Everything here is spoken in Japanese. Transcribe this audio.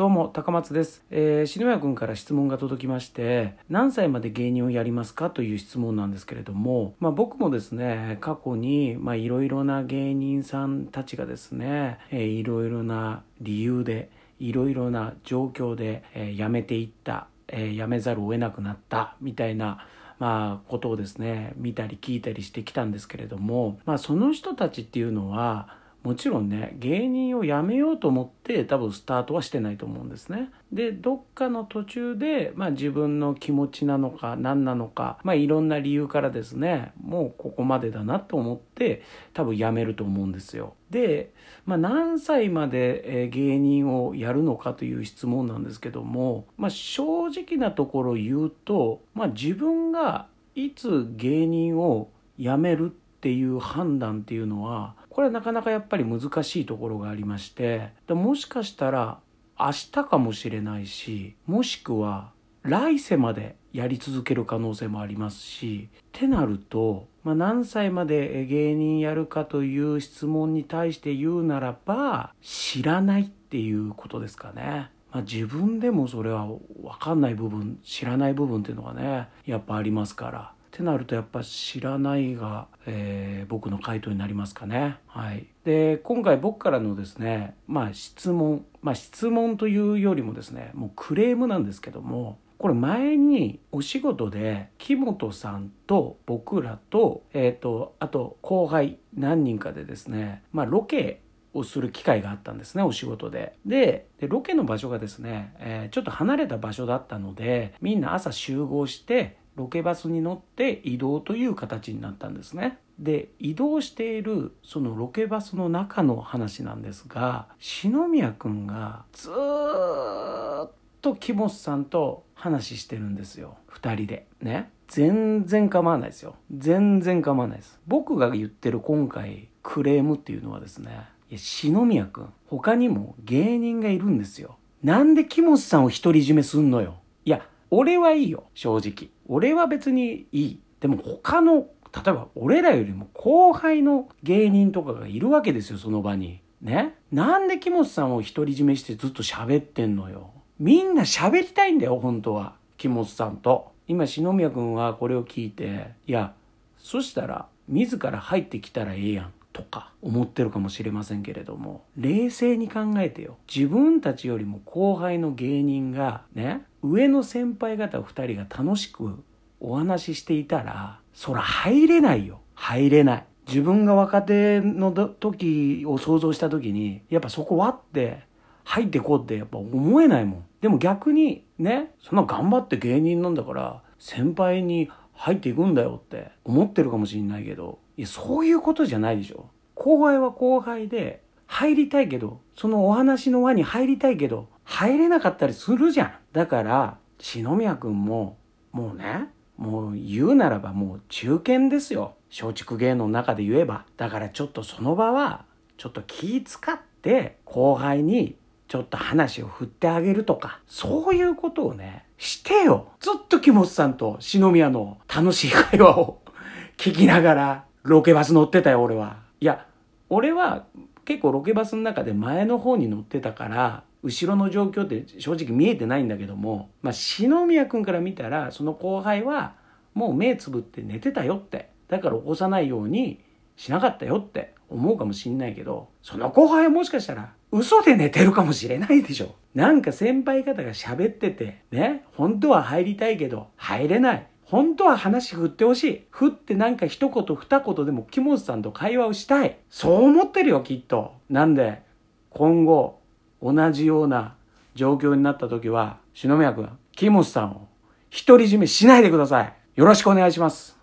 どうも、高松です。えー、篠宮君から質問が届きまして、何歳まで芸人をやりますかという質問なんですけれども、まあ僕もですね、過去に、まあいろいろな芸人さんたちがですね、えーいろいろな理由で、いろいろな状況で、えー辞めていった、えー辞めざるを得なくなった、みたいな、まあ、ことをですね、見たり聞いたりしてきたんですけれども、まあ、その人たちっていうのは、もちろんね、芸人を辞めようと思って多分スタートはしてないと思うんですね。で、どっかの途中で、まあ自分の気持ちなのか何なのか、まあいろんな理由からですね、もうここまでだなと思って多分辞めると思うんですよ。で、まあ何歳まで芸人をやるのかという質問なんですけども、まあ正直なところ言うと、まあ自分がいつ芸人を辞めるっていう判断っていうのはこれはなかなかやっぱり難しいところがありましてでもしかしたら明日かもしれないしもしくは来世までやり続ける可能性もありますしってなると、まあ、何歳まで芸人やるかという質問に対して言うならば知らないっていうことですかね。まあ、自分でもそれは分かんない部分知らない部分っていうのがねやっぱありますから。ってなるとやっぱ知らないが、えー僕の回答になりますかね。はい。で、今回僕からのですね、まあ質問、まあ質問というよりもですね、もうクレームなんですけども、これ前にお仕事で木本さんと僕らと、えっ、と、あと後輩何人かでですね、まあロケをする機会があったんですね、お仕事で。で、でロケの場所がですね、えーちょっと離れた場所だったので、みんな朝集合して、ロケバスに乗って移動という形になったんですね。で、移動しているそのロケバスの中の話なんですが、篠宮くんがずーっと木本さんと話してるんですよ。二人で。ね。全然構わないですよ。全然構わないです。僕が言ってる今回クレームっていうのはですね、いや篠宮くん、他にも芸人がいるんですよ。なんで木本さんを独り占めすんのよ。いや、俺はいいよ、正直。俺は別にいい。でも他の、例えば俺らよりも後輩の芸人とかがいるわけですよ、その場に。ね？なんで木本さんを独り占めしてずっと喋ってんのよ。みんな喋りたいんだよ、本当は。木本さんと。今、篠宮くんはこれを聞いて、いや、そしたら自ら入ってきたらええやんとか。思ってるかもしれませんけれども冷静に考えてよ。自分たちよりも後輩の芸人がね上の先輩方2人が楽しくお話ししていたらそら入れないよ。入れない。自分が若手の時を想像した時にやっぱそこ割って入ってこうってやっぱ思えないもん。でも逆にねそんな頑張って芸人なんだから先輩に入っていくんだよって思ってるかもしれないけどいやそういうことじゃないでしょ。後輩は後輩で入りたいけどそのお話の輪に入りたいけど入れなかったりするじゃん。だから篠宮君ももうねもう言うならばもう中堅ですよ。松竹芸能の中で言えば。だからちょっとその場はちょっと気使って後輩にちょっと話を振ってあげるとか、そういうことをね、してよ。ずっと木本さんと篠宮の楽しい会話を。聞きながら、ロケバス乗ってたよ、俺は。いや、俺は結構ロケバスの中で前の方に乗ってたから、後ろの状況って正直見えてないんだけども、まあ、篠宮くんから見たら、その後輩はもう目つぶって寝てたよって。だから起こさないようにしなかったよって思うかもしんないけど、その後輩はもしかしたら嘘で寝てるかもしれないでしょ。なんか先輩方が喋ってて、ね、本当は入りたいけど、入れない。本当は話振ってほしい。振ってなんか一言二言でも木本さんと会話をしたい。そう思ってるよ、きっと。なんで、今後、同じような状況になった時は、篠宮くん、木本さんを独り占めしないでください。よろしくお願いします。